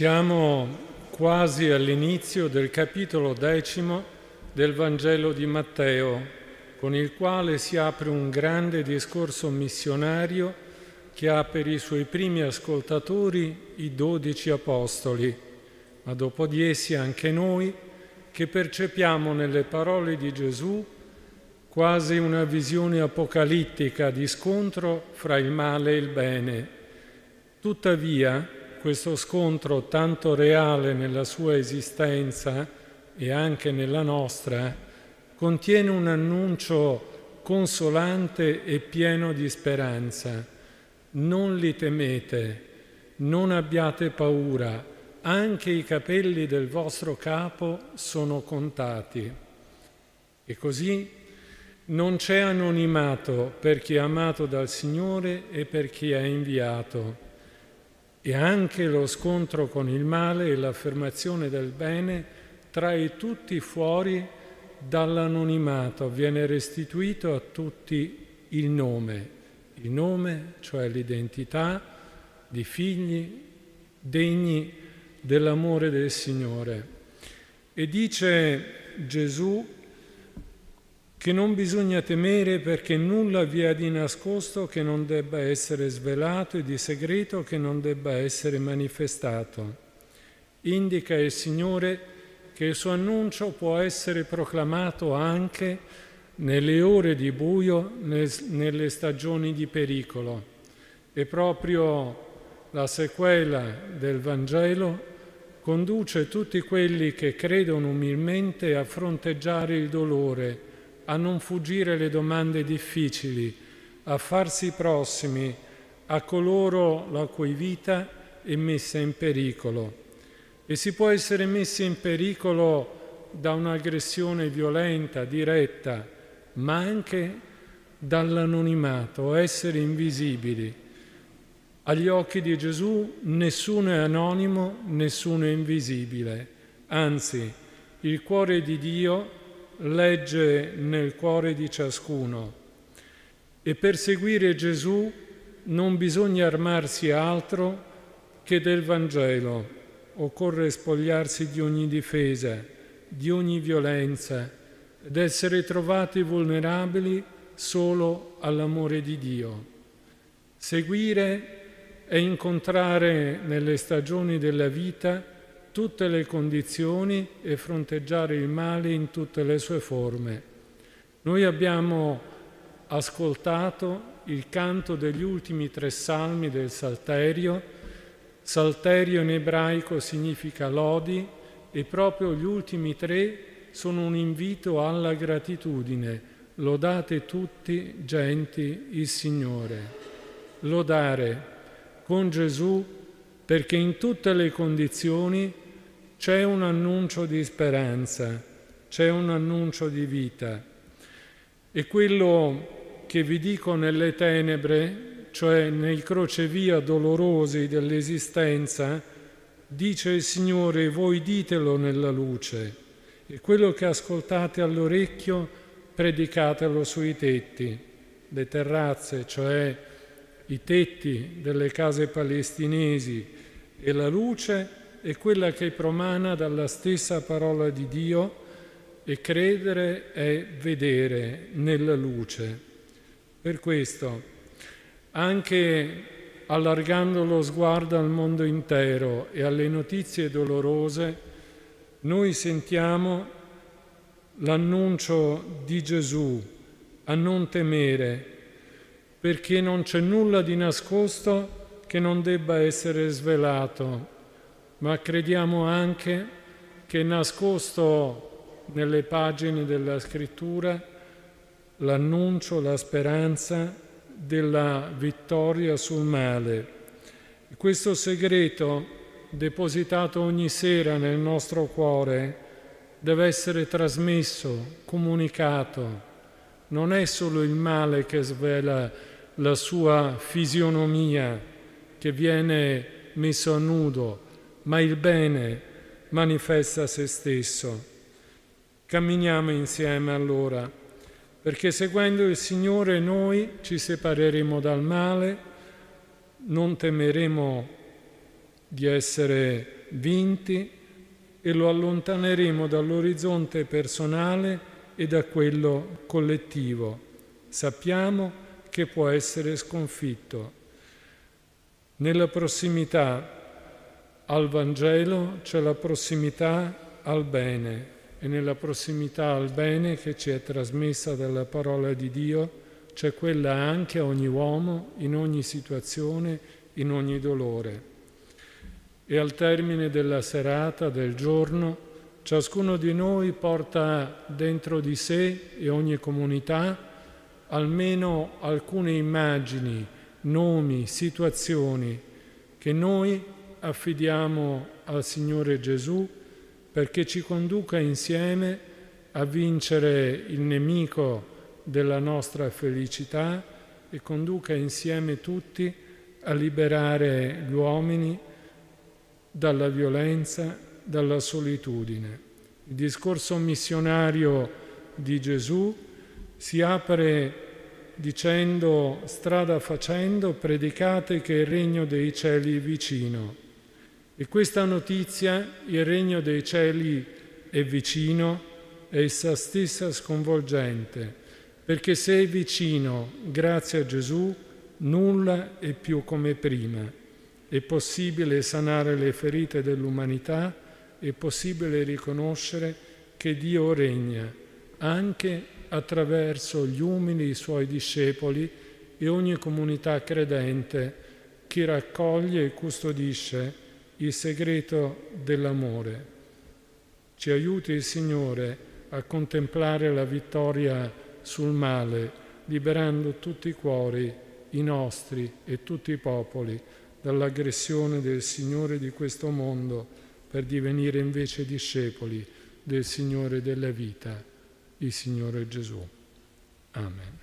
Siamo quasi all'inizio del capitolo decimo del Vangelo di Matteo, con il quale si apre un grande discorso missionario che ha per i suoi primi ascoltatori i dodici apostoli, ma dopo di essi anche noi che percepiamo nelle parole di Gesù quasi una visione apocalittica di scontro fra il male e il bene. Tuttavia, questo scontro tanto reale nella sua esistenza e anche nella nostra, contiene un annuncio consolante e pieno di speranza. Non li temete, non abbiate paura, anche i capelli del vostro capo sono contati. E così non c'è anonimato per chi è amato dal Signore e per chi è inviato e anche lo scontro con il male e l'affermazione del bene trae tutti fuori dall'anonimato, viene restituito a tutti il nome, il nome, cioè l'identità di figli degni dell'amore del Signore. E dice Gesù che non bisogna temere perché nulla vi è di nascosto che non debba essere svelato e di segreto che non debba essere manifestato. Indica il Signore che il suo annuncio può essere proclamato anche nelle ore di buio, nelle stagioni di pericolo. E proprio la sequela del Vangelo conduce tutti quelli che credono umilmente a fronteggiare il dolore a non fuggire le domande difficili, a farsi prossimi a coloro la cui vita è messa in pericolo. E si può essere messi in pericolo da un'aggressione violenta, diretta, ma anche dall'anonimato, essere invisibili. Agli occhi di Gesù nessuno è anonimo, nessuno è invisibile. Anzi, il cuore di Dio legge nel cuore di ciascuno. E per seguire Gesù non bisogna armarsi altro che del Vangelo. Occorre spogliarsi di ogni difesa, di ogni violenza ed essere trovati vulnerabili solo all'amore di Dio. Seguire è incontrare nelle stagioni della vita tutte le condizioni e fronteggiare il male in tutte le sue forme. Noi abbiamo ascoltato il canto degli ultimi tre salmi del Salterio. Salterio in ebraico significa lodi e proprio gli ultimi tre sono un invito alla gratitudine. Lodate tutti, genti, il Signore. Lodare con Gesù perché in tutte le condizioni c'è un annuncio di speranza, c'è un annuncio di vita. E quello che vi dico nelle tenebre, cioè nei crocevia dolorosi dell'esistenza, dice il Signore, voi ditelo nella luce. E quello che ascoltate all'orecchio, predicatelo sui tetti, le terrazze, cioè i tetti delle case palestinesi e la luce è quella che promana dalla stessa parola di Dio e credere è vedere nella luce. Per questo, anche allargando lo sguardo al mondo intero e alle notizie dolorose, noi sentiamo l'annuncio di Gesù a non temere, perché non c'è nulla di nascosto che non debba essere svelato ma crediamo anche che nascosto nelle pagine della scrittura l'annuncio, la speranza della vittoria sul male. Questo segreto, depositato ogni sera nel nostro cuore, deve essere trasmesso, comunicato. Non è solo il male che svela la sua fisionomia, che viene messo a nudo, ma il bene manifesta se stesso. Camminiamo insieme allora, perché seguendo il Signore noi ci separeremo dal male, non temeremo di essere vinti e lo allontaneremo dall'orizzonte personale e da quello collettivo. Sappiamo che può essere sconfitto. Nella prossimità al Vangelo c'è la prossimità al bene e nella prossimità al bene che ci è trasmessa dalla parola di Dio c'è quella anche a ogni uomo, in ogni situazione, in ogni dolore. E al termine della serata, del giorno, ciascuno di noi porta dentro di sé e ogni comunità almeno alcune immagini, nomi, situazioni che noi affidiamo al Signore Gesù perché ci conduca insieme a vincere il nemico della nostra felicità e conduca insieme tutti a liberare gli uomini dalla violenza, dalla solitudine. Il discorso missionario di Gesù si apre dicendo strada facendo predicate che il regno dei cieli è vicino. E questa notizia, il regno dei cieli è vicino, è essa stessa sconvolgente, perché se è vicino, grazie a Gesù, nulla è più come prima. È possibile sanare le ferite dell'umanità, è possibile riconoscere che Dio regna anche attraverso gli umili suoi discepoli e ogni comunità credente che raccoglie e custodisce il segreto dell'amore. Ci aiuti il Signore a contemplare la vittoria sul male, liberando tutti i cuori, i nostri e tutti i popoli, dall'aggressione del Signore di questo mondo per divenire invece discepoli del Signore della vita, il Signore Gesù. Amen.